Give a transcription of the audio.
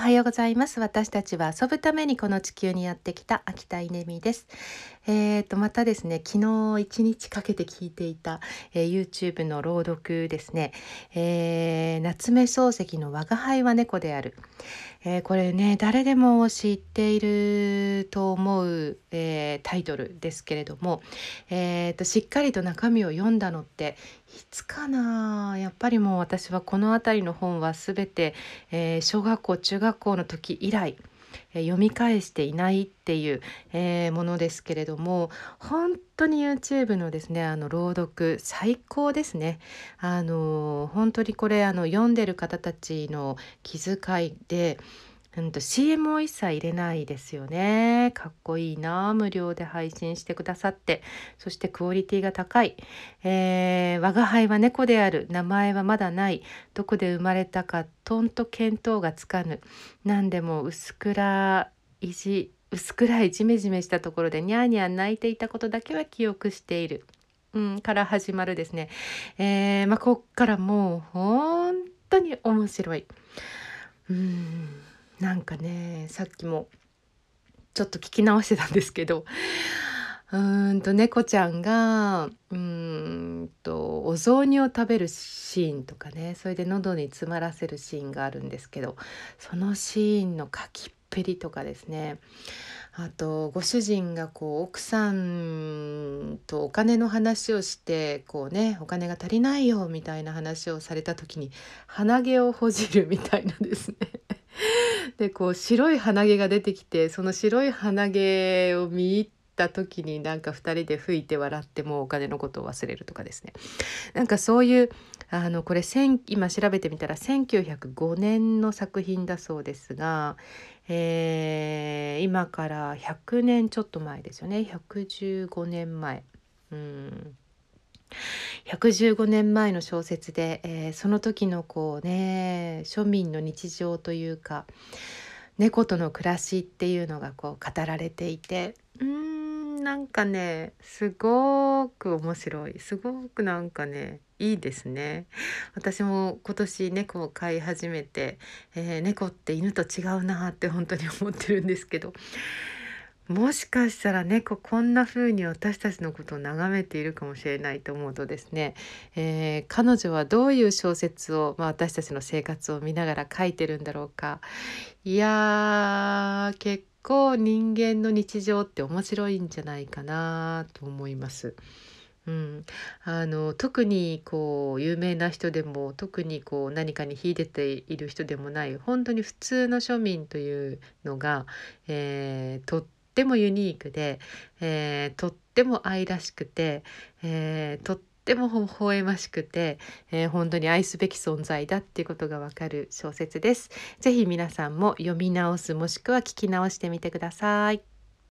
おはようございます。私たちは遊ぶためにこの地球にやってきた秋田稲美です。えー、とまたですね昨日一日かけて聞いていた、えー、YouTube の朗読ですね、えー、夏目漱石の我が輩は猫である、えー、これね誰でも知っていると思う、えー、タイトルですけれども、えーと、しっかりと中身を読んだのっていつかなやっぱりもう私はこの辺りの本は全て、えー、小学校中学校の時以来読み返していないっていう、えー、ものですけれども本当に YouTube のですねあの朗読最高ですね。あの本当にこれあの読んでる方たちの気遣いでうん CM を一切入れないですよね。かっこいいな無料で配信してくださって。そしてクオリティが高い、えー、我が輩は猫である。名前はまだない。どこで生まれたかとんと見当がつかぬ。何でも薄暗いじ薄暗いジメジメしたところでニャーニャー泣いていたことだけは記憶している、うん、から始まるですね、えー、まあ、こっからもう本当に面白い。うん。なんかねさっきもちょっと聞き直してたんですけどうーんと猫ちゃんがうんとお雑煮を食べるシーンとかねそれで喉に詰まらせるシーンがあるんですけどそのシーンの書きっぺりとかですねあとご主人がこう奥さんとお金の話をしてこうねお金が足りないよみたいな話をされた時に鼻毛をほじるみたいなですね。でこう白い鼻毛が出てきてその白い鼻毛を見入った時になんか2人で吹いて笑ってもうお金のことを忘れるとかですね。なんかそういうあのこれ今調べてみたら1905年の作品だそうですが、えー、今から100年ちょっと前ですよね。115年前。うん。115年前の小説で、えー、その時のこうね庶民の日常というか猫との暮らしっていうのがこう語られていてうんなんかねすごく面白い。すごくなんかねいいですね。私も今年猫を飼い始めて、えー、猫って犬と違うなって本当に思ってるんですけど。もしかしたら猫こんな風に私たちのことを眺めているかもしれないと思うとですね、えー、彼女はどういう小説を、まあ、私たちの生活を見ながら書いてるんだろうかいやー結構人間の日常って面白いんじゃないかなと思います。うん、あの特にこう有名な人でも特にこう何かに秀でている人でもない本当に普通の庶民というのが、えー、とってってもユニークで、えー、とっても愛らしくて、えー、とっても微笑ましくて、えー、本当に愛すべき存在だっていうことがわかる小説です。ぜひ皆さんも読み直すもしくは聞き直してみてください。